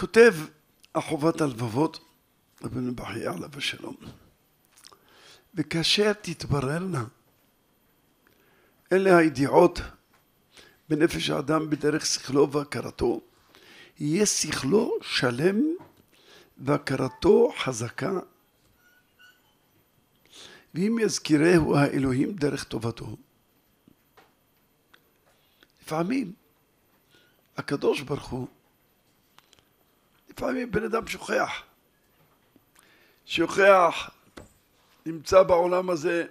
כותב החובת הלבבות, רבנו בחייה עליו השלום, וכאשר תתבררנה אלה הידיעות בנפש האדם בדרך שכלו והכרתו, יהיה שכלו שלם והכרתו חזקה ואם יזכירהו האלוהים דרך טובתו. לפעמים הקדוש ברוך הוא, לפעמים בן אדם שוכח, שוכח, נמצא בעולם הזה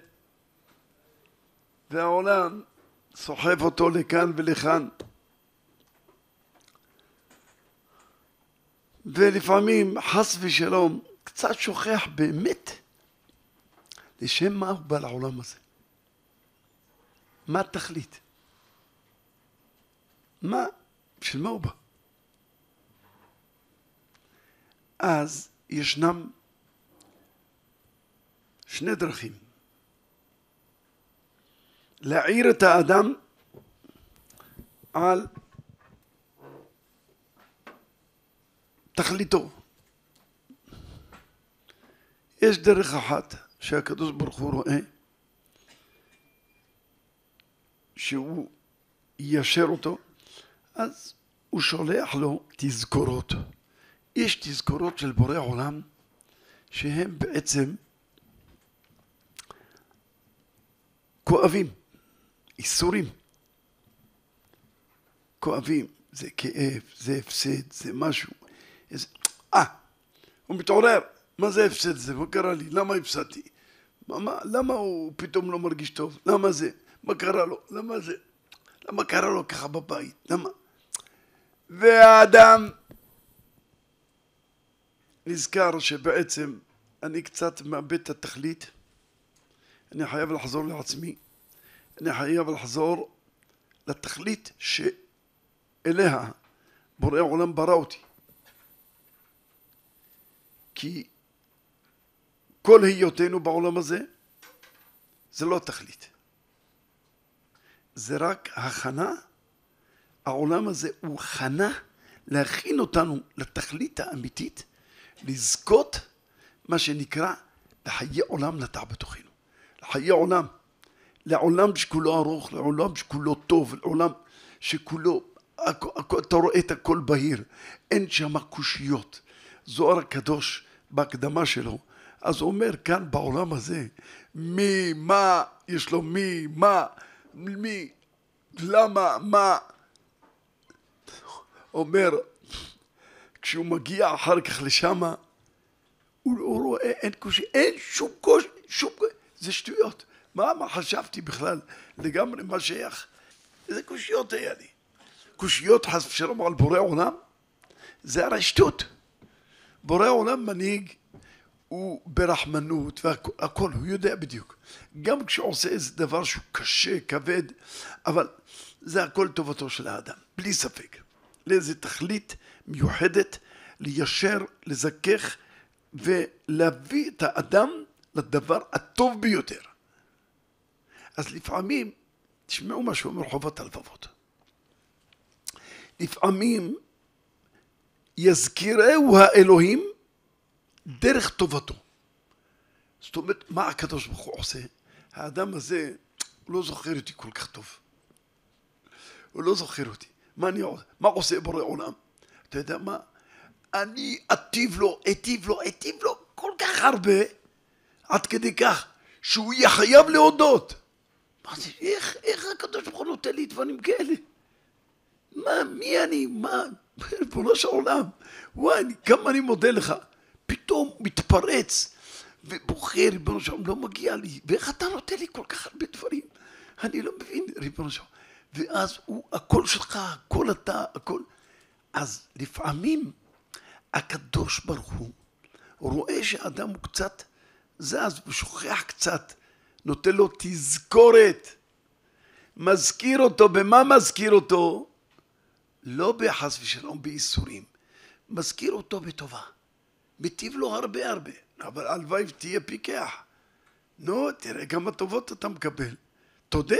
והעולם סוחב אותו לכאן ולכאן. ולפעמים, חס ושלום, קצת שוכח באמת לשם מה הוא בא לעולם הזה. מה התכלית? מה, בשביל מה הוא בא? אז ישנם שני דרכים. להעיר את האדם על תכליתו. יש דרך אחת שהקדוש ברוך הוא רואה שהוא יישר אותו, אז הוא שולח לו תזכורות. יש תזכורות של בורא עולם שהם בעצם כואבים. איסורים. כואבים, זה כאב, זה הפסד, זה משהו. איזה... אה, הוא מתעורר, מה זה הפסד זה? מה קרה לי? למה הפסדתי? מה, מה, למה הוא פתאום לא מרגיש טוב? למה זה? מה קרה לו? למה זה? למה קרה לו ככה בבית? למה? והאדם נזכר שבעצם אני קצת מאבד את התכלית, אני חייב לחזור לעצמי. אני חייב לחזור לתכלית שאליה בורא עולם ברא אותי. כי כל היותנו בעולם הזה זה לא תכלית. זה רק הכנה, העולם הזה הוא הכנה להכין אותנו לתכלית האמיתית, לזכות מה שנקרא לחיי עולם נטע בתוכנו. לחיי עולם. לעולם שכולו ארוך, לעולם שכולו טוב, לעולם שכולו, אתה רואה את הכל בהיר, אין שם קושיות. זוהר הקדוש בהקדמה שלו, אז הוא אומר כאן בעולם הזה, מי, מה, יש לו מי, מה, מי, למה, מה. אומר, כשהוא מגיע אחר כך לשמה, הוא, הוא רואה, אין קושי, אין שום קושי, שום קושי, זה שטויות. מה, מה חשבתי בכלל לגמרי מה שייך? איזה קושיות היה לי? קושיות חס ושלום על בורא עולם? זה הרי שטות. בורא עולם מנהיג הוא ברחמנות והכל, הוא יודע בדיוק. גם כשהוא עושה איזה דבר שהוא קשה, כבד, אבל זה הכל טובתו של האדם, בלי ספק. לאיזה תכלית מיוחדת ליישר, לזכך ולהביא את האדם לדבר הטוב ביותר. אז לפעמים, תשמעו מה שאומר חובת הלבבות. לפעמים יזכירהו האלוהים דרך טובתו. זאת אומרת, מה הקדוש ברוך הוא עושה? האדם הזה, לא זוכר אותי כל כך טוב. הוא לא זוכר אותי. מה אני עושה? מה עושה בורא עולם? אתה יודע מה? אני אטיב לו, אטיב לו, אטיב לו כל כך הרבה, עד כדי כך שהוא יהיה חייב להודות. מה זה, איך, איך הקדוש ברוך הוא נותן לי דברים כאלה? מה, מי אני? מה? ריבונו של עולם, וואי, כמה אני מודה לך. פתאום מתפרץ ובוכה, ריבונו של עולם, לא מגיע לי. ואיך אתה נותן לי כל כך הרבה דברים? אני לא מבין, ריבונו של עולם. ואז הוא, הקול שלך, הקול אתה, הקול... אז לפעמים הקדוש ברוך הוא רואה שאדם הוא קצת זז ושוכח קצת נותן לו תזכורת, מזכיר אותו, במה מזכיר אותו? לא בחס ושלום בייסורים, מזכיר אותו בטובה, מטיב לו הרבה הרבה, אבל הלוואי ותהיה פיקח. נו, תראה כמה טובות אתה מקבל. תודה,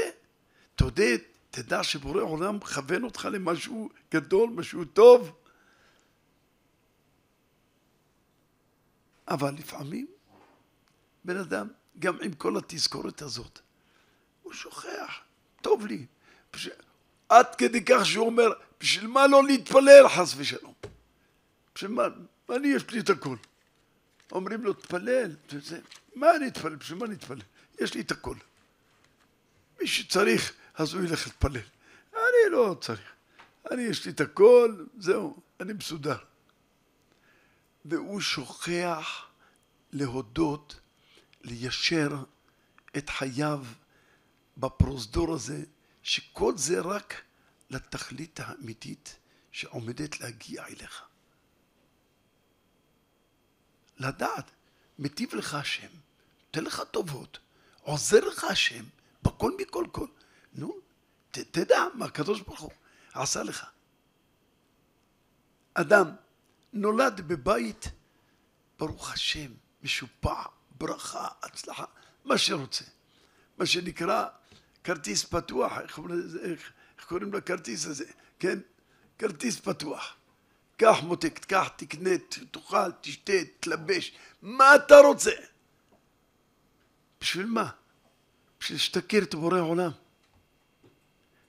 תודה, תדע שבורא עולם מכוון אותך למשהו גדול, משהו טוב. אבל לפעמים בן אדם, גם עם כל התזכורת הזאת, הוא שוכח, טוב לי. פש... עד כדי כך שהוא אומר, בשביל מה לא להתפלל חס ושלום? בשביל מה? אני יש לי את הכל. אומרים לו, תפלל. מה אני אתפלל? בשביל מה אני אתפלל? יש לי את הכל. מי שצריך, אז הוא ילך להתפלל. אני לא צריך. אני יש לי את הכל, זהו, אני מסודר. והוא שוכח להודות, ליישר את חייו בפרוזדור הזה, שכל זה רק לתכלית האמיתית שעומדת להגיע אליך. לדעת, מטיב לך השם, נותן לך טובות, עוזר לך השם, בכל מכל כל. נו, ת, תדע מה הקדוש ברוך הוא עשה לך. אדם נולד בבית, ברוך השם, משופע, ברכה, הצלחה, מה שרוצה. מה שנקרא כרטיס פתוח, איך, איך, איך קוראים לכרטיס הזה? כן? כרטיס פתוח. קח מותק, קח, תקנה, תאכל, תשתה, תלבש, מה אתה רוצה? בשביל מה? בשביל שתכיר את בורא העולם.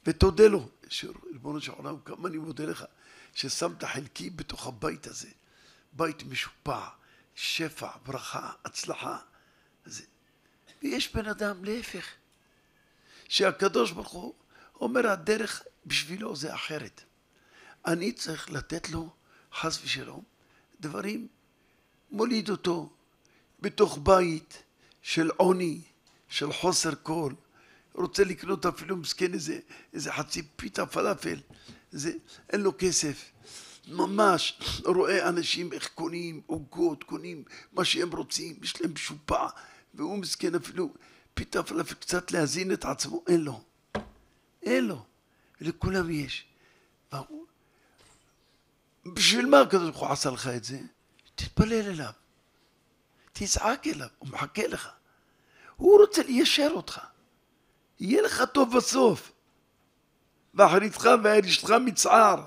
ותודה לו, ריבונו של עולם, כמה אני מודה לך ששמת חלקי בתוך הבית הזה. בית משופע, שפע, ברכה, הצלחה. זה. ויש בן אדם להפך, שהקדוש ברוך הוא אומר הדרך בשבילו זה אחרת. אני צריך לתת לו, חס ושלום, דברים, מוליד אותו בתוך בית של עוני, של חוסר כל, רוצה לקנות אפילו מסכן איזה, איזה חצי פיתה פלאפל, זה, אין לו כסף. ממש רואה אנשים איך קונים עוגות, קונים מה שהם רוצים, יש להם משופע, והוא מסכן אפילו פיתה פלאפל קצת להזין את עצמו, אין לו. אין לו. לכולם יש. בשביל מה הקדוש ברוך הוא עשה לך את זה? תתפלל אליו. תצעק אליו, הוא מחכה לך. הוא רוצה ליישר אותך. יהיה לך טוב בסוף. ואחריתך וארישתך מצער,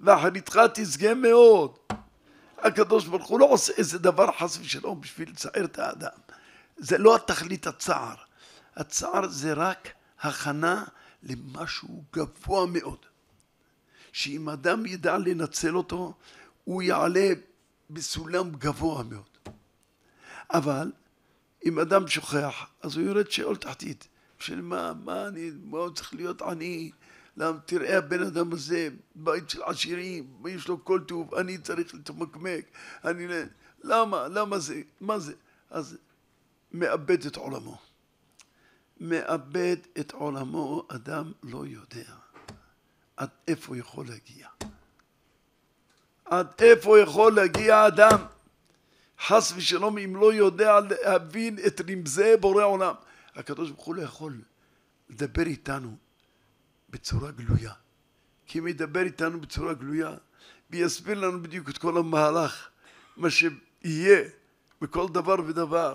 ואחריתך תשגה מאוד. הקדוש ברוך הוא לא עושה איזה דבר חס ושלום בשביל לצער את האדם. זה לא התכלית הצער. הצער זה רק הכנה למשהו גבוה מאוד. שאם אדם ידע לנצל אותו, הוא יעלה בסולם גבוה מאוד. אבל אם אדם שוכח, אז הוא יורד שאול תחתית. של מה, מה אני, מה צריך להיות עני? למה תראה הבן אדם הזה, בית של עשירים, יש לו כל טוב, אני צריך להתמקמק, אני... למה? למה זה? מה זה? אז מאבד את עולמו. מאבד את עולמו, אדם לא יודע עד איפה יכול להגיע. עד איפה יכול להגיע אדם? חס ושלום אם לא יודע להבין את רמזי בורא עולם. הקדוש ברוך הוא לא יכול לדבר איתנו בצורה גלויה. כי אם ידבר איתנו בצורה גלויה ויסביר לנו בדיוק את כל המהלך, מה שיהיה בכל דבר ודבר,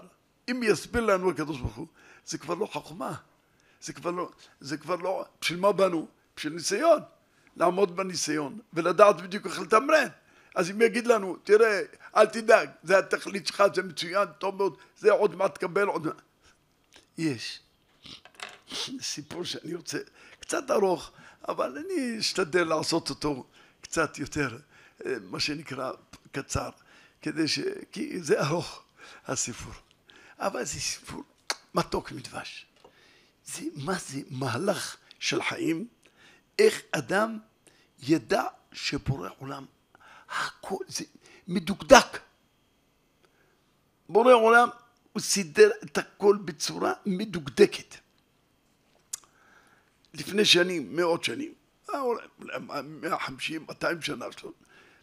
אם יסביר לנו הקדוש ברוך הוא, זה כבר לא חוכמה. זה כבר לא, זה כבר לא, בשביל מה באנו? בשביל ניסיון. לעמוד בניסיון ולדעת בדיוק איך לתמרן. אז אם יגיד לנו, תראה, אל תדאג, זה התכלית שלך, זה מצוין, טוב מאוד, זה עוד מעט תקבל, עוד מעט. יש סיפור שאני רוצה, קצת ארוך, אבל אני אשתדל לעשות אותו קצת יותר, אה, מה שנקרא, קצר, כדי ש... כי זה ארוך, הסיפור. אבל זה סיפור מתוק מדבש. זה, מה זה מהלך של חיים, איך אדם ידע שבורא עולם, הכל זה מדוקדק. בורא עולם הוא סידר את הכל בצורה מדוקדקת. לפני שנים, מאות שנים, אה, מאה חמישים, מאתיים שנה,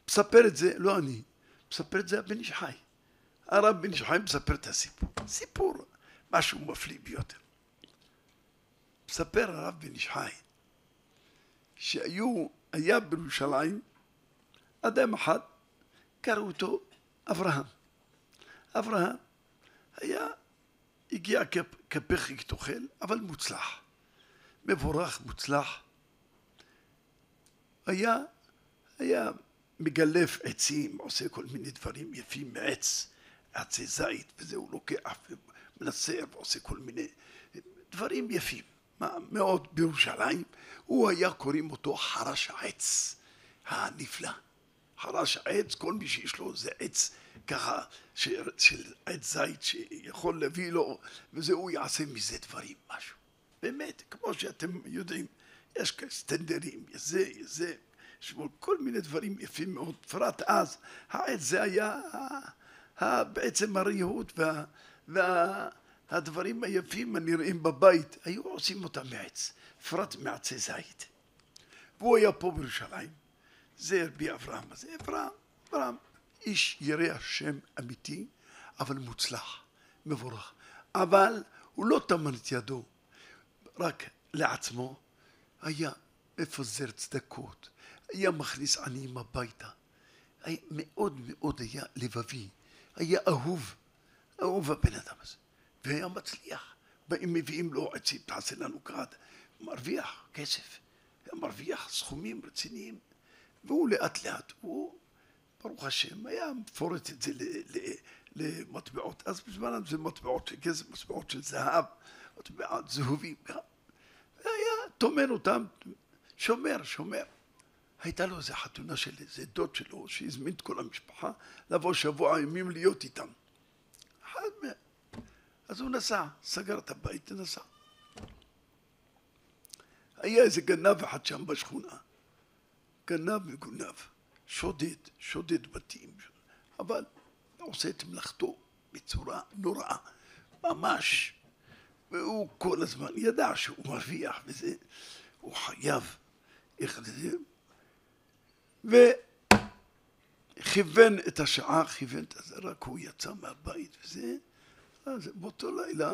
מספר את זה, לא אני, מספר את זה הבן איש חי. הרב בן איש חי מספר את הסיפור. סיפור, משהו מפליא ביותר. מספר הרב בן איש חי שהיו, היה בירושלים אדם אחד, קראו אותו אברהם. אברהם היה, הגיע כפך תאכל, אבל מוצלח. מבורך, מוצלח. היה, היה מגלף עצים, עושה כל מיני דברים יפים מעץ, עצי זית, וזה הוא לוקח ומנסה ועושה כל מיני דברים יפים, מאוד בירושלים. הוא היה קוראים אותו חרש העץ הנפלא. חרש העץ, כל מי שיש לו איזה עץ ככה של, של עץ זית שיכול להביא לו, וזה הוא יעשה מזה דברים, משהו. באמת, כמו שאתם יודעים, יש סטנדרים, יש זה, יש זה, יש כל מיני דברים יפים מאוד, בפרט אז, העץ זה היה בעצם הריהוט וה, והדברים היפים הנראים בבית, היו עושים אותם מעץ, בפרט מעצי זית. והוא היה פה בירושלים, זה רבי אברהם הזה, אברהם, אברהם, איש ירא השם אמיתי, אבל מוצלח, מבורך. אבל הוא לא טמן את ידו רק לעצמו, היה מפזר צדקות, היה מכניס עניים הביתה. היה מאוד מאוד היה לבבי, היה אהוב, אהוב הבן אדם הזה, והיה מצליח. באים מביאים לו עצים, תעשה לנו כד, מרוויח כסף, מרוויח סכומים רציניים, והוא לאט לאט, הוא ברוך השם, היה מפורט את זה למטבעות, אז בזמנם זה מטבעות של כסף, מטבעות של זהב, מטבעות זהובים, והיה טומן אותם, שומר, שומר. הייתה לו איזה חתונה של איזה דוד שלו, שהזמין את כל המשפחה לבוא שבוע ימים להיות איתם. אחד. אז הוא נסע, סגר את הבית ונסע. היה איזה גנב אחד שם בשכונה. גנב מגונב. שודד, שודד בתים. אבל עושה את מלאכתו בצורה נוראה. ממש. והוא כל הזמן ידע שהוא מרוויח וזה, הוא חייב. איך לזה? וכיוון את השעה, כיוון את זה, רק הוא יצא מהבית וזה, אז באותו לילה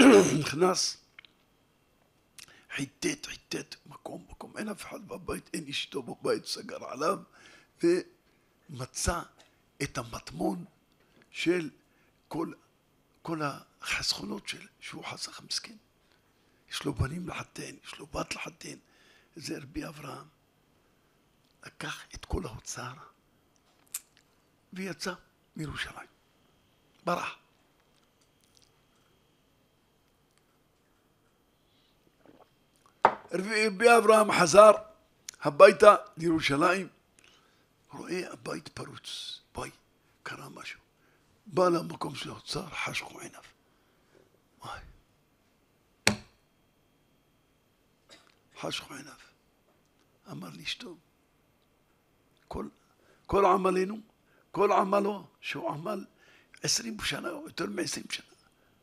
נכנס, חיטט, חיטט, מקום, מקום, אין אף אחד בבית, אין אשתו בבית, סגר עליו, ומצא את המטמון של כל, כל החסכונות של, שהוא חסך מסכן. יש לו בנים לחתן, יש לו בת לחתן, זה רבי אברהם. לקח את כל האוצר ויצא מירושלים. ברח. רבי אברהם חזר הביתה לירושלים, רואה הבית פרוץ, בואי, קרה משהו. בא למקום של האוצר, חשכו עיניו. וואי. חשכו עיניו. אמר לאשתו, כל, כל עמלנו, כל עמלו, שהוא עמל עשרים שנה או יותר מעשרים שנה,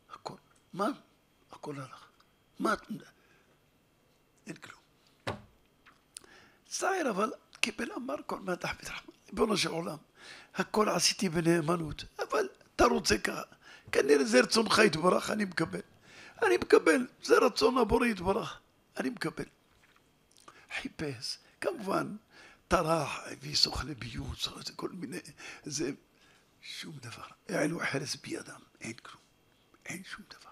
הכל, מה? הכל הלך. מה? אין כלום. צער אבל קיבל אמר כל מה תחבית רחמן, ריבונו של עולם, הכל עשיתי בנאמנות, אבל אתה רוצה ככה, כנראה זה רצונך יתברך, אני מקבל. אני מקבל, זה רצון הבורא יתברך, אני מקבל. חיפש, כמובן, טרח, הביא סוכני ביוץ, כל מיני, זה שום דבר. העלו חרס בידם, אין כלום, אין שום דבר,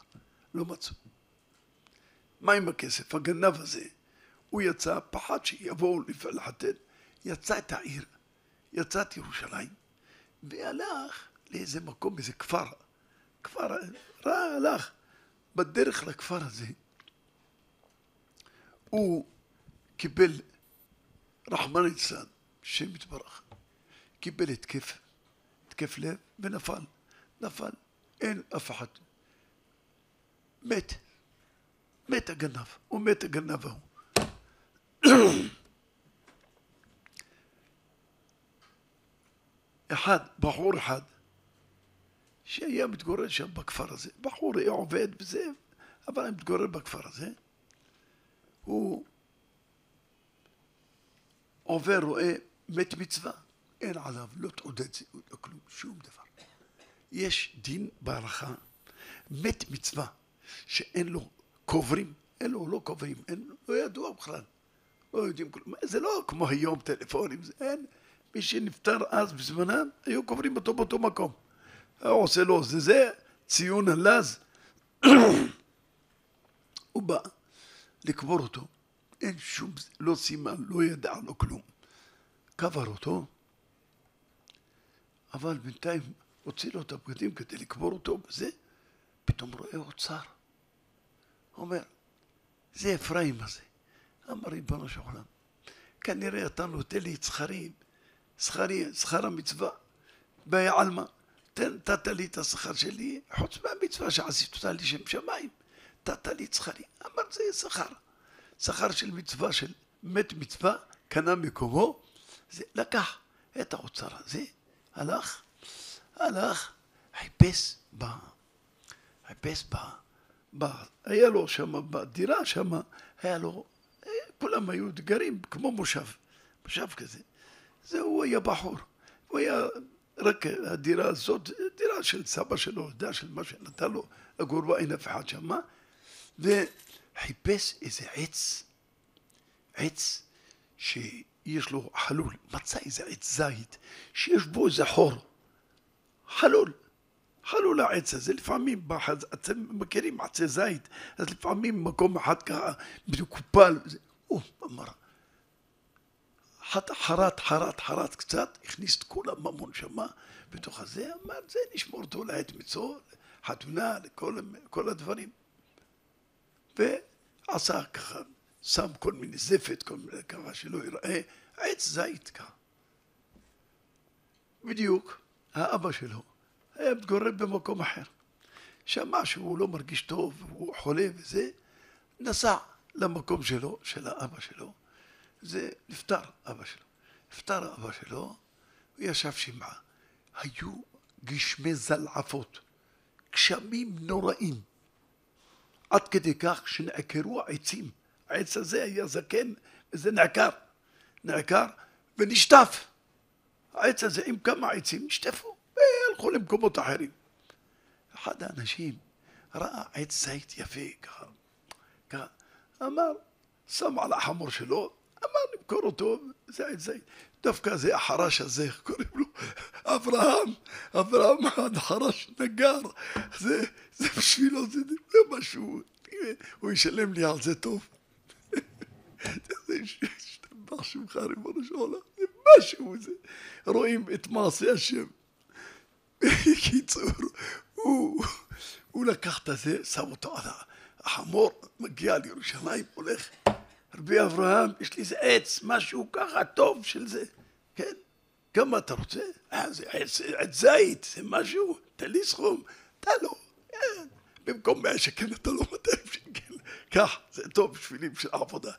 לא מצאו. מה עם הכסף? הגנב הזה, הוא יצא, פחד שיבואו לחתן, יצא את העיר, יצא את ירושלים, והלך לאיזה מקום, איזה כפר, כפר, רע הלך, בדרך לכפר הזה, הוא קיבל רחמן ליצלן, שם יתברך, קיבל התקף, התקף לב ונפל, נפל, אין אף אחד. מת, מת הגנב, הוא מת הגנב ההוא. אחד, בחור אחד, שהיה מתגורר שם בכפר הזה, בחור היה עובד וזה, אבל היה מתגורר בכפר הזה, הוא עובר, רואה מת מצווה, אין עליו לא תעודת זהות, לא כלום, שום דבר. יש דין בהלכה, מת מצווה, שאין לו קוברים, אין לו, לא קוברים, אין, לא ידוע בכלל, לא יודעים כלום, זה לא כמו היום טלפונים, זה אין, מי שנפטר אז בזמנם, היו קוברים אותו באותו מקום. הוא עושה לו, זה זה ציון הלז. הוא בא לקבור אותו. אין שום, לא סימן, לא ידע, לא כלום. קבר אותו, אבל בינתיים הוציא לו את הבגדים כדי לקבור אותו בזה, פתאום רואה אוצר. אומר, זה אפרים הזה. אמר ריבונו של עולם, כנראה אתה נותן לי את שכרי, שכר המצווה, בעלמא. תן, נתת לי את השכר שלי, חוץ מהמצווה שעשית אותה לשם שמיים. נתת לי את שכרי. אמר, זה שכר. שכר של מצווה, של מת מצווה, קנה מקומו, זה לקח את האוצר הזה, הלך, הלך, חיפש ב... חיפש ב... ב... היה לו שם, בדירה שם, היה לו, כולם היו גרים כמו מושב, מושב כזה. זה הוא היה בחור, הוא היה רק הדירה הזאת, דירה של סבא שלו, דירה של מה שנתן לו לגור בה, אין אף אחד שמה, וחיפש איזה עץ, עץ שיש לו חלול, מצא איזה עץ זית שיש בו איזה חור, חלול, חלול העץ הזה, לפעמים, אתם מכירים עצי זית, אז לפעמים מקום אחד ככה מקופל, הוא אמר, חרט, חרט, חרט קצת, הכניס את כל הממון שמה בתוך הזה, אמר, זה נשמור אותו לעת מצוא, חתונה, לכל הדברים. ועשה ככה שם כל מיני זפת, כל מיני ככה שלא ייראה, עץ זית ככה. בדיוק, האבא שלו היה מתגורר במקום אחר. שמע שהוא לא מרגיש טוב, הוא חולה וזה, נסע למקום שלו, של האבא שלו, זה נפטר אבא שלו. נפטר אבא שלו, הוא ישב שמעה. היו גשמי זלעפות, גשמים נוראים, עד כדי כך שנעקרו העצים. העץ הזה היה זקן וזה נעקר, נעקר ונשטף. העץ הזה עם כמה עצים נשטפו והלכו למקומות אחרים. אחד האנשים ראה עץ זית יפה ככה, ככה, אמר, שם על החמור שלו, אמר נמכור אותו, זה זית. דווקא זה החרש הזה, איך קוראים לו? אברהם, אברהם החרש נגר, זה, זה בשבילו, זה, זה משהו, הוא ישלם לי על זה טוב. זה השתבח שמך ריבונו של עולם, זה משהו זה. רואים את מעשה השם. בקיצור, הוא, הוא לקח את זה, שם אותו על החמור, מגיע לירושלים, הולך, רבי אברהם, יש לי איזה עץ, משהו ככה טוב של זה, כן? כמה אתה רוצה? אה, זה עץ, עץ זית, זה משהו, תן לי סכום, אתה לא, אה, במקום מאה שקל אתה לא 200 שקל, קח, זה טוב בשבילי, בשביל העבודה.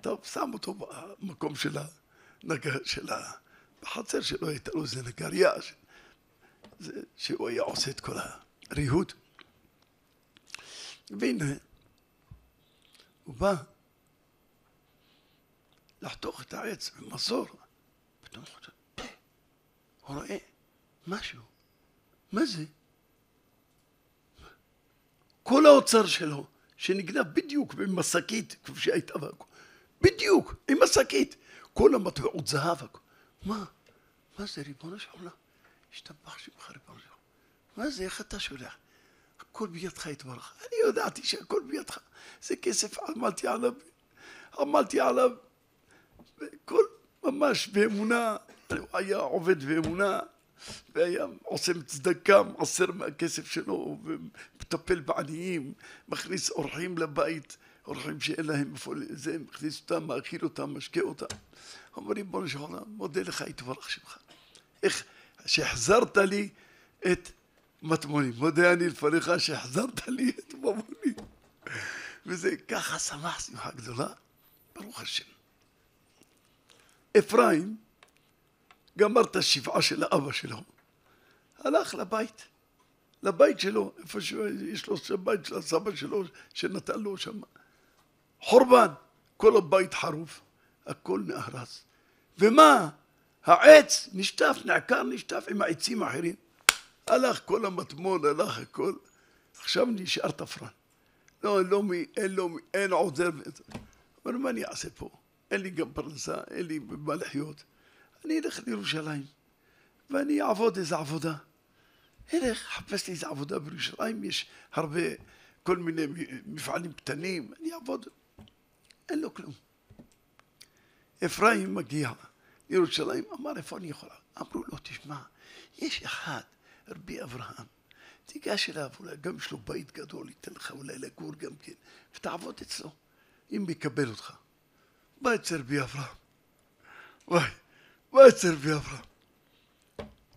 טוב, שם אותו במקום של הנגר, של ה... בחצר שלו הייתה לו איזה נגריה, ש... זה, שהוא היה עושה את כל הריהוט. והנה, הוא בא לחתוך את העץ במסור, פתאום חושב, הוא רואה משהו, מה זה? כל האוצר שלו, שנגנב בדיוק במסקית, כפי שהייתה והכל, בדיוק, עם השקית. כל המטבעות זהב. מה? מה זה ריבונו של עולם? השתבח שמך ריבונו של עולם. מה זה? איך אתה שולח? הכל בידך יתברך. אני ידעתי שהכל בידך. זה כסף, עמלתי עליו, עמלתי עליו. כל ממש באמונה, הוא היה עובד באמונה, והיה עושה צדקה, מעשר מהכסף שלו, ומטפל בעניים, מכניס אורחים לבית. אורחים שאין להם איפה זה, מכניס אותם, מאכיל אותם, משקה אותם. אומרים בוא נשאר עולם, מודה לך, יתברך שמך. איך שהחזרת לי את מטמונים. מודה אני לפניך שהחזרת לי את ממוני. וזה ככה שמח שמחה גדולה, ברוך השם. אפרים גמר את השבעה של האבא שלו, הלך לבית, לבית שלו, איפה שיש לו בית של הסבא שלו, שנתן לו שם. חורבן, כל הבית חרוף, הכל נהרס. ומה? העץ נשטף, נעקר, נשטף עם העצים האחרים. הלך כל המטמון, הלך הכל. עכשיו נשאר תפרן. לא, לא אין מי, אין עוזר. אבל מה אני אעשה פה? אין לי גם פרנסה, אין לי מה לחיות. אני אלך לירושלים, ואני אעבוד איזה עבודה. אלך, חפש לי איזה עבודה בירושלים, יש הרבה, כל מיני מפעלים קטנים, אני אעבוד. אין לו כלום. אפרים מגיע לירושלים, אמר איפה אני יכול? אמרו לו, תשמע, יש אחד, רבי אברהם, תיגש אליו, אולי גם יש לו בית גדול, ייתן לך אולי לגור גם כן, ותעבוד אצלו, אם יקבל אותך. בא אצל רבי אברהם. וואי, בא אצל רבי אברהם.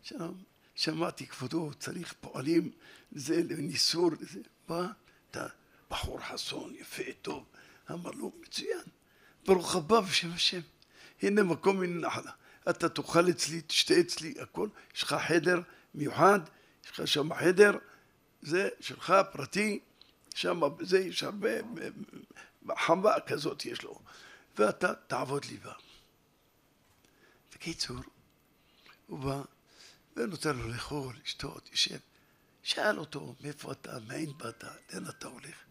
שם, שמעתי כבודו, צריך פועלים, זה לניסור, זה, בא, אתה בחור חסון, יפה, טוב. אמר לו, מצוין, ברוך הבא בשם השם. הנה מקום מן נחלה. אתה תאכל אצלי, תשתה אצלי, הכל. יש לך חדר מיוחד, יש לך שם חדר, זה שלך, פרטי, שם זה יש הרבה, חווה כזאת יש לו. ואתה תעבוד לי בה. בקיצור, הוא בא ונותן לו לאכול, לשתות, יושב. שאל אותו, מאיפה אתה, מאין באת, לאן אתה הולך?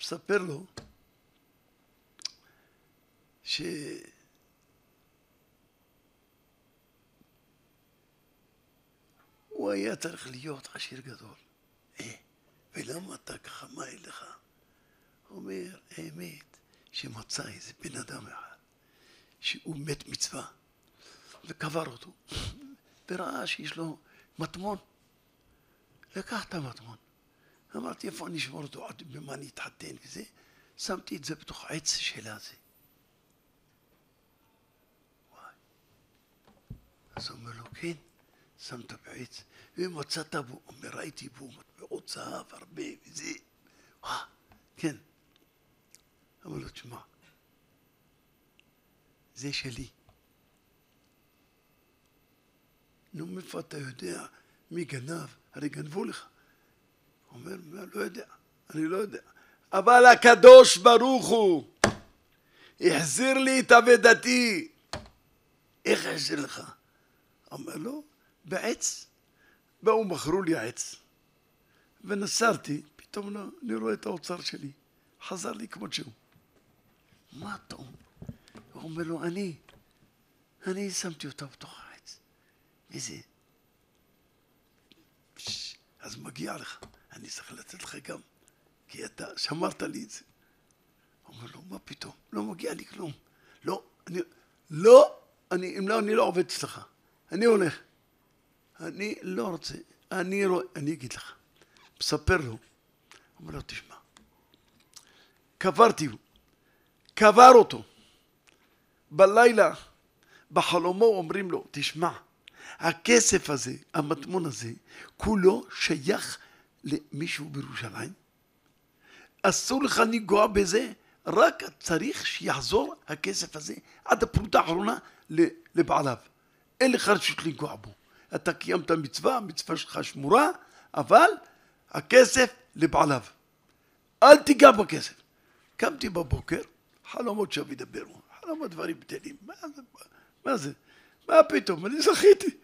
מספר לו ש... הוא היה צריך להיות עשיר גדול. אה, ולמה אתה ככה, מה אין לך? אומר, האמת, שמצא איזה בן אדם אחד, שהוא מת מצווה, וקבר אותו, וראה שיש לו מטמון. לקח את המטמון. אמרתי, איפה אני אשמור אותו, עד במה אני אתחתן וזה? שמתי את זה בתוך עץ של הזה. וואי. אז הוא אומר לו, כן, שמת בעץ, ומצאת בו, אומר, ראיתי בו מטבעות זהב הרבה וזה. וואי, כן. אמר לו, תשמע, זה שלי. נו, מאיפה אתה יודע מי גנב? הרי גנבו לך. הוא אומר, לא יודע, אני לא יודע. אבל הקדוש ברוך הוא החזיר לי את אבדתי. איך החזיר לך? אומר לו, בעץ. באו, מכרו לי עץ. ונסרתי, פתאום לא, אני רואה את האוצר שלי. חזר לי כמות שהוא. מה אתה אומר? הוא אומר לו, אני, אני שמתי אותה בתוך העץ. איזה... אז מגיע לך. אני צריך לתת לך גם, כי אתה שמרת לי את זה. הוא אומר לו, מה פתאום? לא מגיע לי כלום. לא, אני, לא, אני, אם לא, אני לא עובד אצלך. אני הולך. אני לא רוצה, אני רואה, אני אגיד לך. מספר לו, אומר לו, תשמע, קברתי, קבר אותו. בלילה, בחלומו אומרים לו, תשמע, הכסף הזה, המטמון הזה, כולו שייך למישהו בירושלים, אסור לך לנגוע בזה, רק צריך שיחזור הכסף הזה עד הפרוטה האחרונה לבעליו. אין לך רשות לנגוע בו. אתה קיימת מצווה, המצווה שלך שמורה, אבל הכסף לבעליו. אל תיגע בכסף. קמתי בבוקר, חלומות שם ידברו, חלומות דברים בטלים. מה זה? מה זה? מה פתאום? אני זכיתי.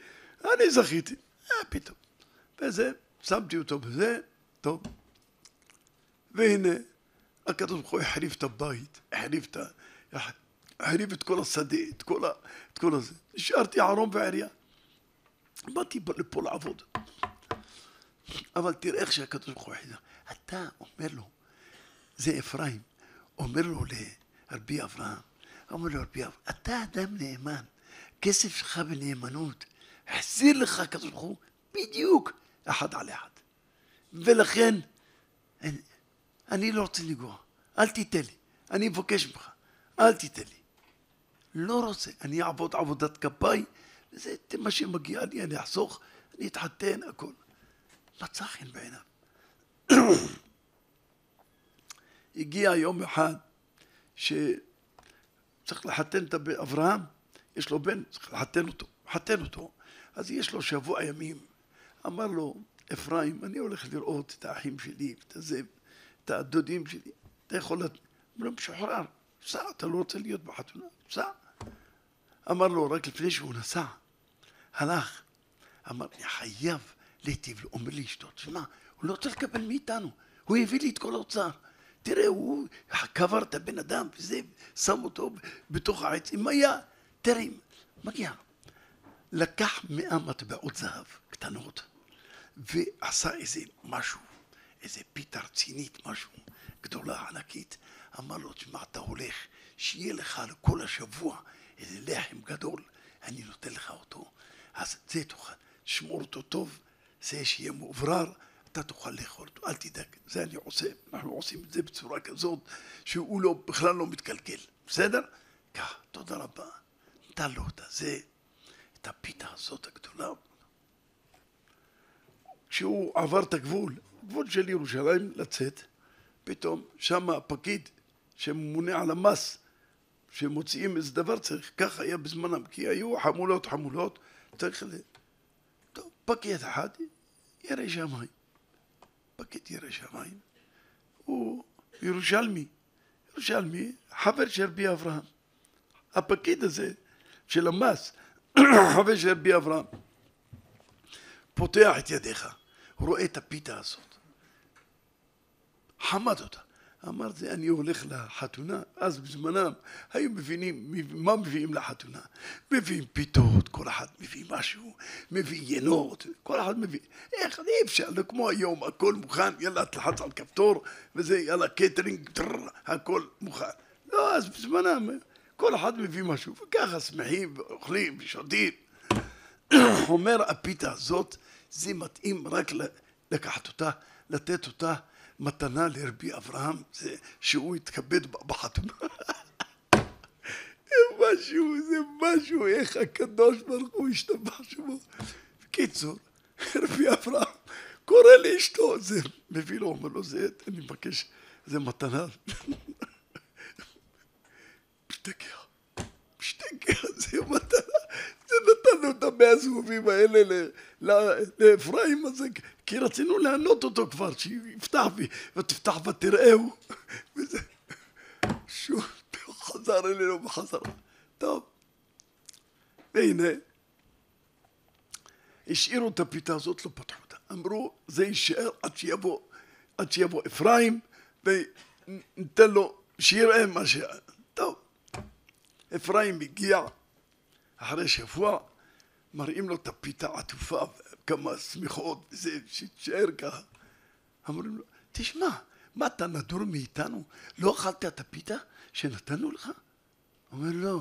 אני זכיתי. מה פתאום? וזה שמתי אותו בזה, טוב. והנה, הקדוש ברוך הוא החריב את הבית, החריב את ה... החריב את כל השדה, את כל, ה... את כל הזה. נשארתי ערום ועריה. באתי לפה לעבוד. אבל תראה איך שהקדוש ברוך הוא החריב. אתה אומר לו, זה אפרים, אומר לו לרבי אברהם, אומר לו רבי אברהם, אתה אדם נאמן, כסף שלך בנאמנות, החזיר לך הקדוש ברוך הוא בדיוק אחד על אחד. ולכן, אני, אני לא רוצה לנגוע. אל תיתן לי. אני מבקש ממך, אל תיתן לי. לא רוצה. אני אעבוד עבודת כפיי, וזה מה שמגיע לי, אני אחסוך, אני אתחתן, הכל. מצא חן בעיניו. הגיע יום אחד שצריך לחתן את אברהם, יש לו בן, צריך לחתן אותו, לחתן אותו. אז יש לו שבוע ימים אמר לו, אפרים, אני הולך לראות את האחים שלי, את הזה, את הדודים שלי, אתה יכול... אמר לו, משוחרר, סע, אתה לא רוצה להיות בחתונה? סע. אמר לו, רק לפני שהוא נסע, הלך, אמר, אני חייב להיטיב לו. אומר לאשתו, תשמע, הוא לא רוצה לקבל מאיתנו, הוא הביא לי את כל האוצר. תראה, הוא קבר את הבן אדם, וזה, שם אותו בתוך העץ, אם היה, תראה, מגיע. לקח מאה מטבעות זהב קטנות, ועשה איזה משהו, איזה פיתה רצינית, משהו, גדולה, ענקית. אמר לו, תשמע, אתה הולך, שיהיה לך לכל השבוע איזה לחם גדול, אני נותן לך אותו. אז זה תאכל, שמור אותו טוב, זה שיהיה מאוברר, אתה תוכל לאכול אותו, אל תדאג, זה אני עושה, אנחנו עושים את זה בצורה כזאת שהוא לא, בכלל לא מתקלקל, בסדר? ככה, תודה רבה, נתן לו אותה, זה, את הפיתה הזאת הגדולה. כשהוא עבר את הגבול, גבול של ירושלים, לצאת, פתאום שם הפקיד שממונה על המס, שמוציאים איזה דבר צריך, ככה היה בזמנם, כי היו חמולות חמולות, צריך ל... טוב, פקיד אחד, ירא שמיים. פקיד ירא שמיים, הוא ירושלמי, ירושלמי, חבר של רבי אברהם. הפקיד הזה של המס, חבר של רבי אברהם, פותח את ידיך, הוא רואה את הפיתה הזאת, חמד אותה. אמר זה אני הולך לחתונה, אז בזמנם היו מבינים מה מביאים לחתונה. מביאים פיתות, כל אחד מביא משהו, מביא ינות, כל אחד מביא... איך, אי אפשר, לא כמו היום, הכל מוכן, יאללה, תלחץ על כפתור, וזה יאללה קטרינג, טרר, הכל מוכן. לא, אז בזמנם כל אחד מביא משהו, וככה שמחים ואוכלים ושותים. אומר הפיתה הזאת, זה מתאים רק לקחת אותה, לתת אותה מתנה לרבי אברהם, זה שהוא יתכבד בחתונה. משהו, זה משהו, איך הקדוש ברוך הוא השתבח שמו. בקיצור, רבי אברהם קורא לאשתו, זה מביא לו, אומר לו, זה, אני מבקש, זה מתנה. משתגע, משתגע, זה מתנה. זה נתנו את המאה זהובים האלה לאפרים הזה, כי רצינו לענות אותו כבר, שיפתח ותפתח ותראהו. וזה, שוב, חזר אלינו בחזרה. טוב, והנה, השאירו את הפיתה הזאת, לא פתחו אותה. אמרו, זה יישאר עד שיבוא, עד שיבוא אפרים, וניתן לו, שיראה מה ש... טוב, אפרים הגיע, אחרי שבוע, מראים לו את הפיתה עטופה, כמה שמיכות, וזה, שתשאר ככה. אמרים לו, תשמע, מה אתה נדור מאיתנו? לא אכלת את הפיתה שנתנו לך? אומר, לא.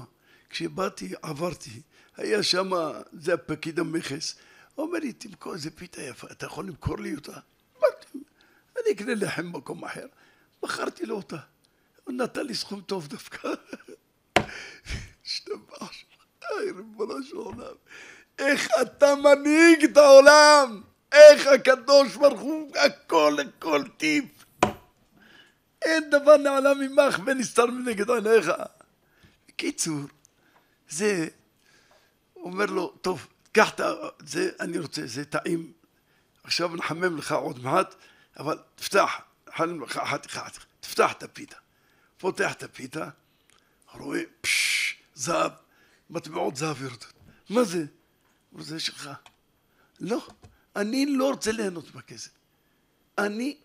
כשבאתי, עברתי, היה שם, זה הפקיד המכס. אומר לי, תמכור איזה פיתה יפה, אתה יכול למכור לי אותה? אמרתי, אני אקנה לחם במקום אחר. מכרתי לו אותה. הוא נתן לי סכום טוב דווקא. השתבח היי, ריבונו של עולם, איך אתה מנהיג את העולם? איך הקדוש ברוך הוא, הכל, הכל טיפ. אין דבר נעלה ממך ונסתר מנגד עיניך. בקיצור, זה, אומר לו, טוב, קח את זה, אני רוצה, זה טעים. עכשיו נחמם לך עוד מעט, אבל תפתח, נחמם לך אחת אחת, תפתח את הפיתה. פותח את הפיתה, רואה, פשש, זהב. מטבעות זהב יורדות. מה זה? זה שלך. לא, אני לא רוצה ליהנות מהכסף. אני,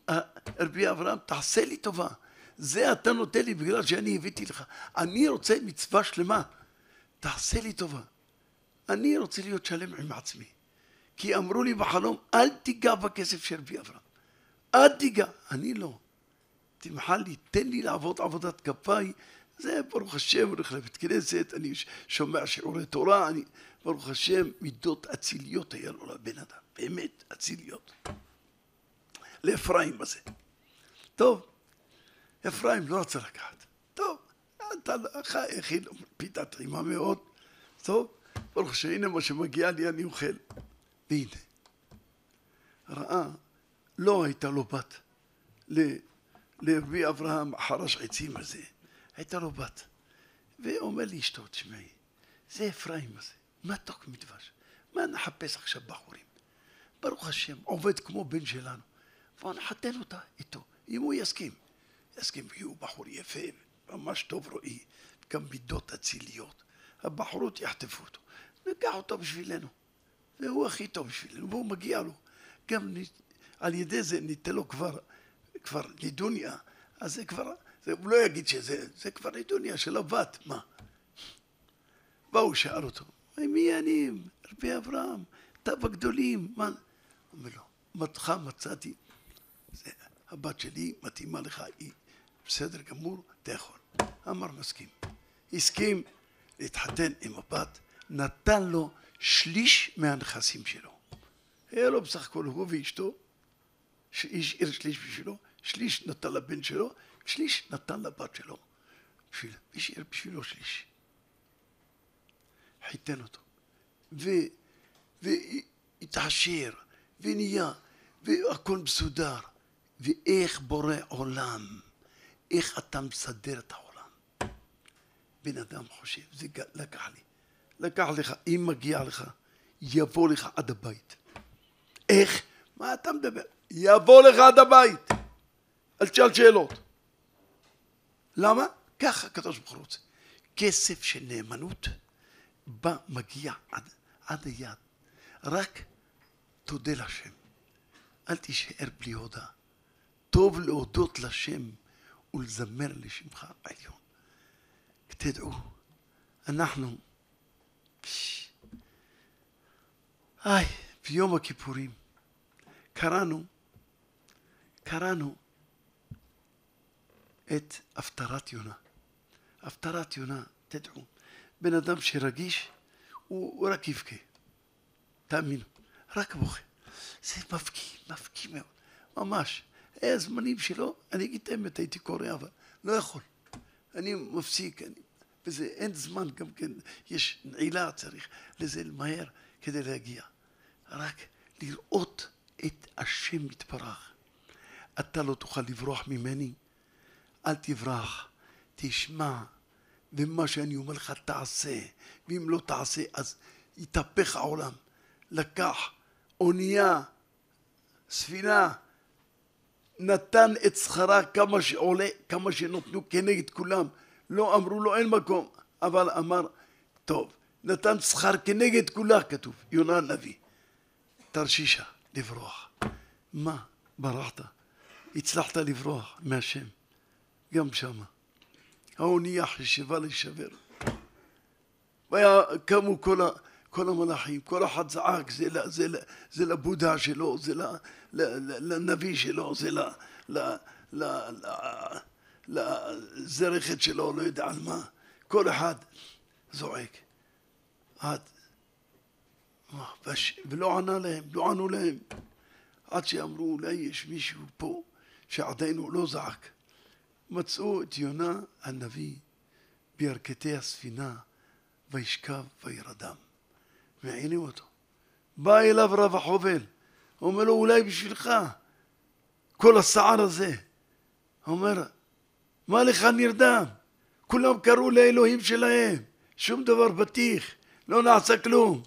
רבי אברהם, תעשה לי טובה. זה אתה נותן לי בגלל שאני הבאתי לך. אני רוצה מצווה שלמה. תעשה לי טובה. אני רוצה להיות שלם עם עצמי. כי אמרו לי בחלום, אל תיגע בכסף של רבי אברהם. אל תיגע. אני לא. תמחל לי, תן לי לעבוד עבודת כפיי זה ברוך השם, הולך לבית כנסת, אני שומע שיעורי תורה, אני, ברוך השם, מידות אציליות היה לו לבן אדם, באמת אציליות. לאפרים הזה. טוב, אפרים לא רצה לקחת. טוב, אתה הכין פיתה טעימה מאוד, טוב, ברוך השם, הנה מה שמגיע לי אני אוכל. והנה, ראה, לא הייתה לו בת לרבי אברהם החרש עצים הזה. הייתה לו בת. ואומר לי אשתו, תשמעי, זה אפרים הזה, מתוק מדבש. מה נחפש עכשיו בחורים? ברוך השם, עובד כמו בן שלנו. בואו נחתן אותה איתו, אם הוא יסכים. יסכים, כי הוא בחור יפה, ממש טוב רואי, גם מידות אציליות. הבחורות יחטפו אותו. ניקח אותו בשבילנו. והוא הכי טוב בשבילנו, והוא מגיע לו. גם על ידי זה ניתן לו כבר, כבר נדוניה, אז זה כבר זה, הוא לא יגיד שזה, זה כבר נדוניה של הבת, מה? באו, שאל אותו, מי אני? רבי אברהם, אתה בגדולים, מה? אומר לו, מתך מצאתי, זה, הבת שלי מתאימה לך, היא בסדר גמור, אתה יכול. אמר מסכים. הסכים להתחתן עם הבת, נתן לו שליש מהנכסים שלו. היה לו בסך הכל הוא ואשתו, השאיר שליש בשבילו, שליש נתן לבן שלו, שליש נתן לבת שלו. בשביל, השאיר בשבילו שליש. חיתן אותו. ו, והתעשר, ונהיה, והכל מסודר. ואיך בורא עולם, איך אתה מסדר את העולם. בן אדם חושב, זה לקח לי. לקח לך, אם מגיע לך, יבוא לך עד הבית. איך? מה אתה מדבר? יבוא לך עד הבית. אל תשאל שאלות. למה? ככה הקדוש ברוך הוא רוצה. כסף של נאמנות בא, מגיע עד, עד היד. רק תודה לשם. אל תישאר בלי הודעה. טוב להודות לשם ולזמר לשמך העליון. תדעו, אנחנו, היי, ביום הכיפורים קראנו, קראנו את הפטרת יונה. הפטרת יונה, תדעו, בן אדם שרגיש, הוא, רק יבכה. תאמינו, רק בוכה. זה מפקיא, מפקיא מאוד, ממש. היה זמנים שלא, אני אגיד את האמת, הייתי קורא, אבל לא יכול. אני מפסיק, אני, וזה אין זמן גם כן, יש נעילה צריך לזה למהר כדי להגיע. רק לראות את השם מתברך. אתה לא תוכל לברוח ממני, אל תברח, תשמע, ומה שאני אומר לך תעשה, ואם לא תעשה אז יתהפך העולם. לקח אונייה, ספינה, נתן את שכרה כמה שעולה, כמה שנותנו כנגד כולם. לא אמרו לו אין מקום, אבל אמר, טוב, נתן שכר כנגד כולה, כתוב, יונה הנביא. תרשישה, לברוח. מה, ברחת? הצלחת לברוח מהשם, גם שמה. האונייה חשבה להישבר. קמו כל ה... כל המלאכים, כל אחד זעק, זה, זה, זה, זה לבודה שלו, זה לנביא שלו, זה לזרכת שלו, לא יודע על מה. כל אחד זועק. עד... ולא ענה להם, לא ענו להם. עד שאמרו, אולי יש מישהו פה שעדיין הוא לא זעק. מצאו את יונה הנביא בירכתי הספינה, וישכב וירדם. מעינים אותו. בא אליו רב החובל, אומר לו אולי בשבילך כל הסער הזה. אומר, מה לך נרדם? כולם קראו לאלוהים שלהם, שום דבר בטיח, לא נעשה כלום,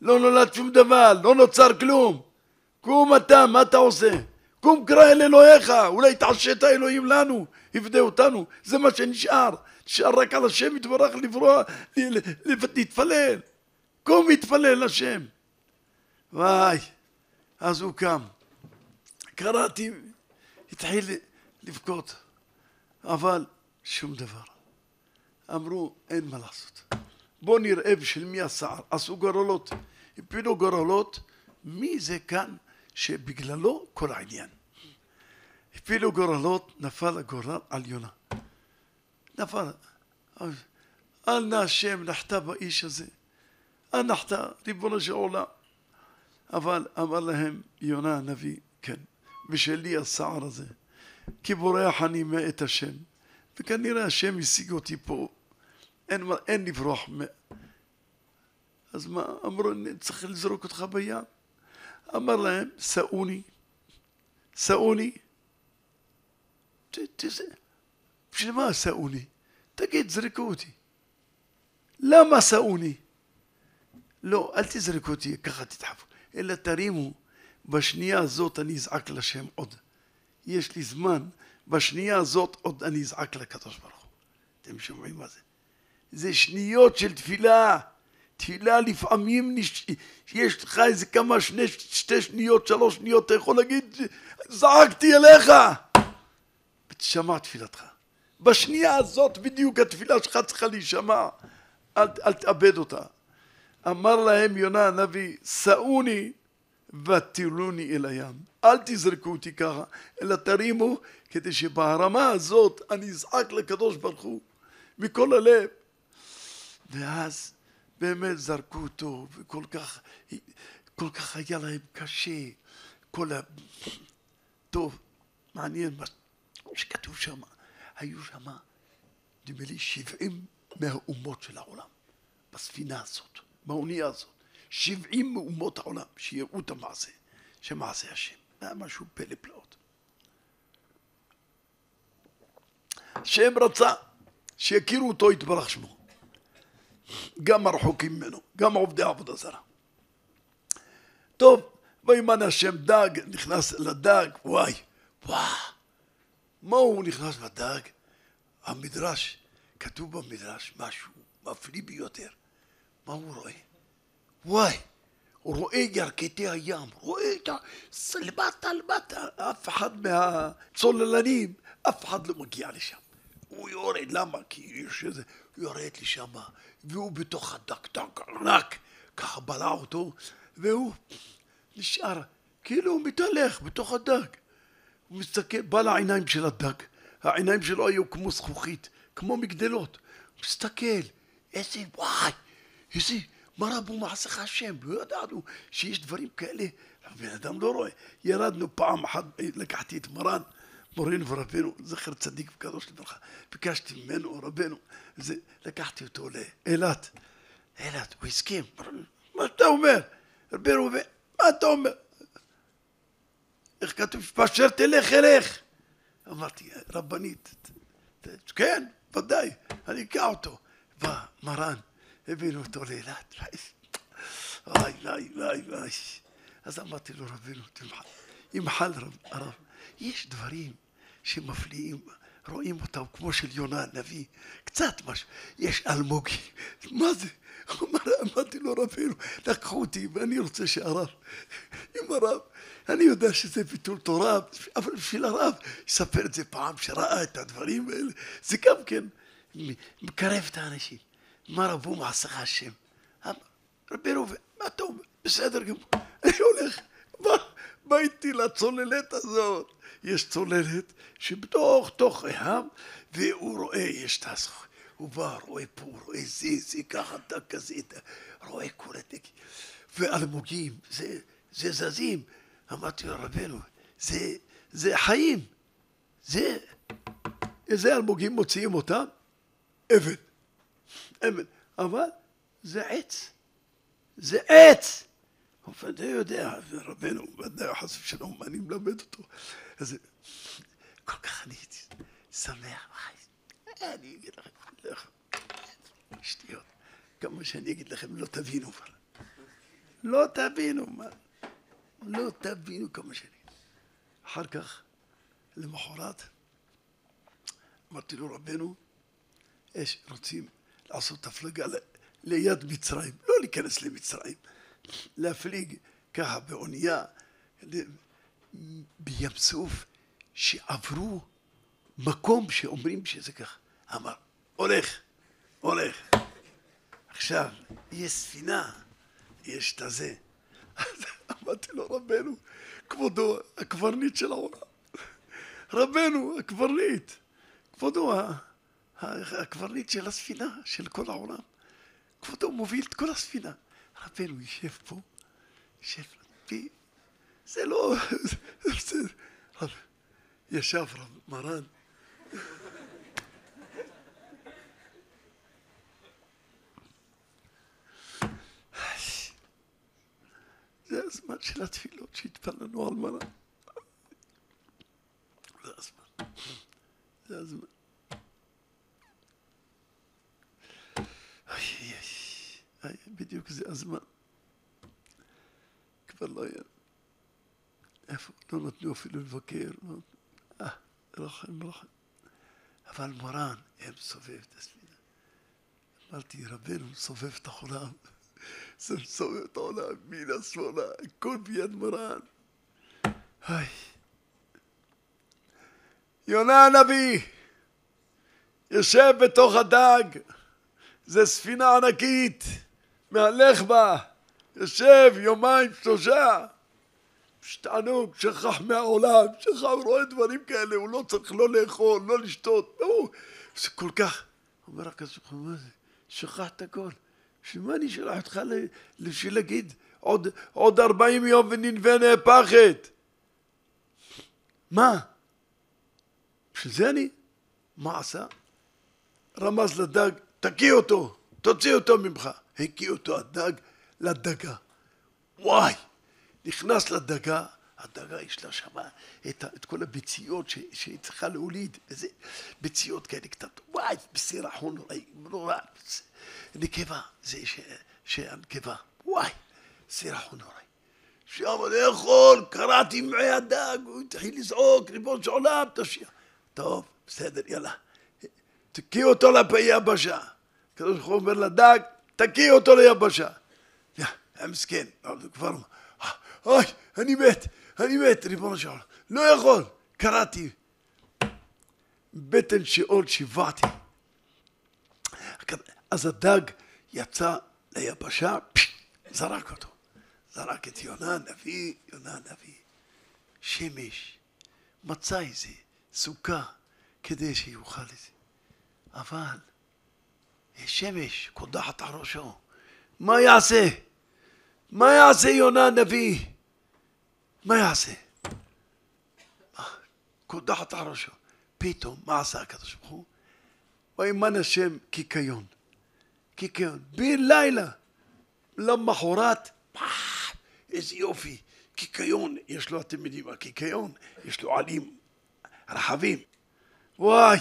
לא נולד שום דבר, לא נוצר כלום. קום אתה, מה אתה עושה? קום קרא אל אלוהיך, אולי תעשת האלוהים לנו, יפדה אותנו, זה מה שנשאר. נשאר רק על השם יתברך לברוא, להתפלל. קום והתפלל לשם. וואי, אז הוא קם. קראתי, התחיל לבכות, אבל שום דבר. אמרו, אין מה לעשות. בוא נראה בשביל מי הסער. עשו גורלות, הפילו גורלות, מי זה כאן שבגללו כל העניין. הפילו גורלות, נפל הגורל על יונה. נפל. אל נא השם נחתה באיש הזה. הנחת, ריבונו של עולם. אבל אמר להם יונה הנביא, כן, ושלי הסער הזה, כי בורח אני מאת השם, וכנראה השם השיג אותי פה, אין, אין לברוח מ... אז מה, אמרו, צריך לזרוק אותך בים. אמר להם, בשביל מה שאוני? תגיד, זרקו אותי. למה שאוני? לא, אל תזרקו אותי, ככה תדחפו, אלא תרימו, בשנייה הזאת אני אזעק לשם עוד. יש לי זמן, בשנייה הזאת עוד אני אזעק לקדוש ברוך הוא. אתם שומעים מה זה? זה שניות של תפילה. תפילה לפעמים נש... יש לך איזה כמה, שני, שתי שניות, שלוש שניות, אתה יכול להגיד, זעקתי אליך. ותשמע תפילתך. בשנייה הזאת בדיוק התפילה שלך צריכה להישמע. אל, אל תאבד אותה. אמר להם יונה הנביא, שאוני ותירוני אל הים. אל תזרקו אותי ככה, אלא תרימו כדי שבהרמה הזאת אני אזעק לקדוש ברוך הוא מכל הלב. ואז באמת זרקו אותו, וכל כך, כל כך היה להם קשה, כל ה... טוב, מעניין מה שכתוב שם, היו שם, נדמה לי, שבעים מהאומות של העולם, בספינה הזאת, באונייה הזאת. שבעים מאומות העולם שיראו את המעשה, שמעשה השם. זה היה משהו פלא פלאות. השם רצה שיכירו אותו יתברך שמו. גם הרחוקים ממנו, גם עובדי עבודה זרה. טוב, וימן השם דג, נכנס לדג, וואי, וואו, מה הוא נכנס לדג? המדרש, כתוב במדרש משהו מפליא ביותר. מה הוא רואה? וואי, הוא רואה ירכתי הים, רואה את ה... למטה למטה, אף אחד מהצוללנים, אף אחד לא מגיע לשם. הוא יורד, למה? כי יש איזה, הוא יורד לשם, והוא בתוך הדק, דק ענק, ככה בלע אותו, והוא נשאר, כאילו הוא מתהלך בתוך הדג. הוא מסתכל, בא לעיניים של הדג, העיניים שלו היו כמו זכוכית, כמו מגדלות. הוא מסתכל, איזה וואי, איזה, מה רבו מעשיך השם? לא ידענו שיש דברים כאלה. הבן אדם לא רואה. ירדנו פעם אחת, לקחתי את מרן, מורינו ורבנו, זכר צדיק וקדוש לברכה. ביקשתי ממנו, רבנו, זה, לקחתי אותו לאילת. אילת, הוא הסכים. מה אתה אומר? רבנו, מה אתה אומר? איך כתוב? פשר תלך אלך. אמרתי, רבנית, כן, ודאי, אני אקע אותו. בא מרן, הבאנו אותו לאילת. וואי, וואי, וואי, וואי. אז אמרתי לו, רבנו, תמחל, ימחל הרב. יש דברים שמפליאים, רואים אותם כמו של יונה הנביא, קצת משהו. יש אלמוגי, מה זה? אמרתי לו, רבנו, לקחו אותי ואני רוצה שהרב, עם הרב, אני יודע שזה ביטול תורה, אבל בשביל הרב, יספר את זה פעם שראה את הדברים האלה, זה גם כן מקרב את האנשים. מה רבו מעשיך השם? רבי ראובן, מה אתה אומר? בסדר גמור, אני הולך, בא, בא איתי לצוללת הזאת. יש צוללת שבתוך תוך הים, והוא רואה, יש את הזכות. הוא בא, רואה פה, רואה זה, זה ככה, אתה כזה, רואה כל הדק. ואלמוגים, זה, זה זזים. אמרתי לו, רבנו, זה, זה חיים. זה, איזה אלמוגים מוציאים אותם? אבן. אבן. אבל זה עץ. זה עץ! הוא ודאי יודע, רבנו, ודאי חס ושלום, אני מלמד אותו. אז כל כך אני שמח, אני אגיד לכם, שטויות. כמה שאני אגיד לכם, לא תבינו כבר. לא תבינו, מה? לא תבינו כמה שאני. אחר כך, למחרת, אמרתי לו, רבנו, יש, רוצים לעשות הפלגה ליד מצרים, לא להיכנס למצרים, להפליג ככה באונייה בים סוף, שעברו מקום שאומרים שזה ככה. אמר, הולך, הולך. עכשיו, יש ספינה, יש את הזה. אמרתי לו, רבנו, כבודו, הקברניט של העולם. רבנו, הקברניט. כבודו, הקברניט של הספינה, של כל העולם. כבודו מוביל את כל הספינה. רבנו יושב פה, יושב, זה לא, ישב רב מרן. הזמן של התפילות שהתפללנו על מרן. זה הזמן. זה הזמן. בדיוק זה הזמן. כבר לא היה. איפה? לא נתנו אפילו לבקר. לא... אה, רחם, רחם. אבל מורן, הם סובב את הספינה. אמרתי, רבנו סובב את העולם. את העולם, מינה שמאלה, הכל ביד מורן. היי. יונה הנביא יושב בתוך הדג, זה ספינה ענקית. מהלך בה, יושב יומיים שלושה, שתענוג, שכח מהעולם, שכח, הוא רואה דברים כאלה, הוא לא צריך לא לאכול, לא לשתות, הוא, זה כל כך, אומר הקדוש ברוך הוא? שכח את הכל, בשביל מה אני שולח אותך בשביל להגיד עוד, עוד ארבעים יום וננבה נהפכת? מה? בשביל זה אני? מה עשה? רמז לדג, תקיא אותו, תוציא אותו ממך. הקיא אותו הדג לדגה. וואי! נכנס לדגה, הדגה יש לה שם את, את כל הביציות ש, שהיא צריכה להוליד, איזה ביציות כאלה קטנות, וואי, בסירחון נוראי, נורא, נקבה, זה ש, שהנקבה, וואי, סירחון נוראי. שם לאכול, קראתי מעי הדג, הוא התחיל לזעוק, ריבון של עולם, תושיע. טוב, בסדר, יאללה. תקיא אותו ליבשה. הקדוש ברוך הוא אומר לדג, תקיא אותו ליבשה. יא, המסכן, כבר, אוי, אני מת, אני מת, ריבונו של עולם. לא יכול, קראתי. בטן שאול שיוועתי. אז הדג יצא ליבשה, זרק אותו. זרק את יונה הנביא, יונה הנביא. שמש, מצא איזה סוכה כדי שיוכל את זה. אבל שמש קודחת על ראשו. מה יעשה? מה יעשה יונה הנביא? מה יעשה? קודחת על ראשו. פתאום, מה עשה הקדוש ברוך הוא? וימן השם קיקיון. קיקיון. בן לילה. למחרת, איזה יופי. קיקיון, יש לו, אתם יודעים מה קיקיון? יש לו עלים רחבים. וואי,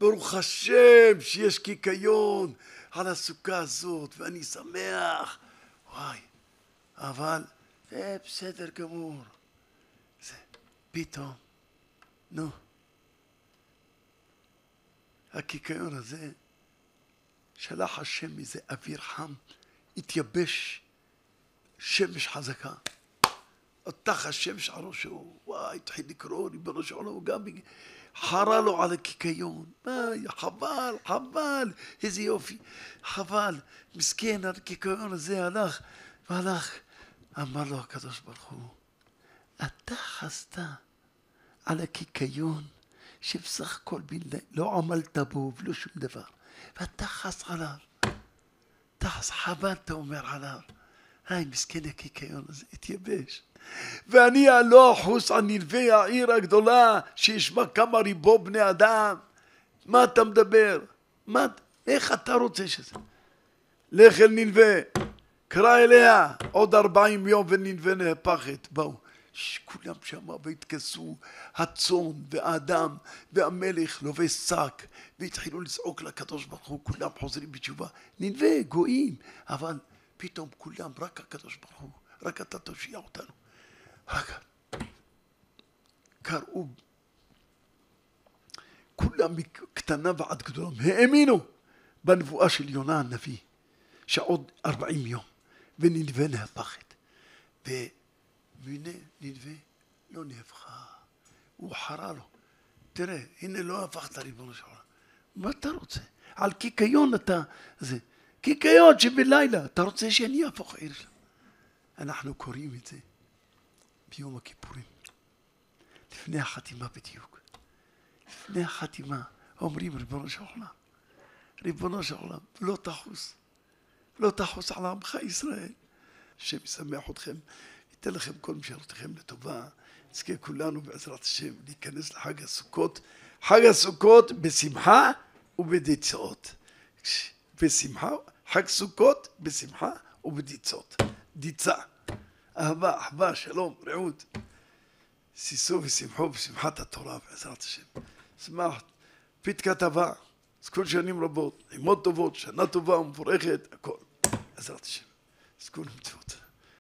ברוך השם שיש קיקיון על הסוכה הזאת, ואני שמח. וואי, אבל זה בסדר גמור. פתאום, נו, הקיקיון הזה, שלח השם מזה אוויר חם, התייבש שמש חזקה. אותך השמש על ראשו, וואי, התחיל לקרוא ריבונו של עולם, הוא גם חרה לו על הקיקיון. וואי, חבל, חבל, איזה יופי, חבל. מסכן, הקיקיון הזה הלך והלך. אמר לו הקדוש ברוך הוא, אתה חסת על הקיקיון שבסך הכל לא עמלת בו ולא שום דבר, ואתה חס עליו. אתה חבל, אתה אומר עליו. היי, מסכן הקיקיון הזה, התייבש. ואני הלא אחוס על נלווי העיר הגדולה, שישמע כמה ריבו בני אדם. מה אתה מדבר? מה, איך אתה רוצה שזה? לך אל נלווה, קרא אליה עוד ארבעים יום ונלווה נהפכת. באו. כולם שם והתכסו הצאן והאדם והמלך לובש שק והתחילו לזעוק לקדוש ברוך הוא כולם חוזרים בתשובה נלווה גויים! אבל פתאום כולם רק הקדוש ברוך הוא רק אתה תושיע אותנו. רק קראו כולם מקטנה ועד גדולה האמינו בנבואה של יונה הנביא שעוד ארבעים יום ונלווה נהפכת והנה נלווה לא נהפכה הוא חרה לו. תראה הנה לא הפכת ריבונו של עולם. מה אתה רוצה? על קיקיון אתה זה קיקיון שבלילה אתה רוצה שאני אהפוך עיר שם אנחנו קוראים את זה ביום הכיפורים. לפני החתימה בדיוק. לפני החתימה אומרים ריבונו של עולם ריבונו של עולם לא תחוס לא תחוס על עמך ישראל. השם ישמח אתכם ייתן לכם כל משאלותיכם לטובה. נזכה כולנו בעזרת השם להיכנס לחג הסוכות. חג הסוכות בשמחה ובדיצות. בשמחה חג סוכות בשמחה ובדיצות. דיצה. אהבה, אחווה, שלום, רעות. שישו ושמחו בשמחת התורה בעזרת השם. שמח. פתקה טובה זכו שנים רבות, לימוד טובות, שנה טובה ומבורכת, הכל. בעזרת השם. זכו למצוות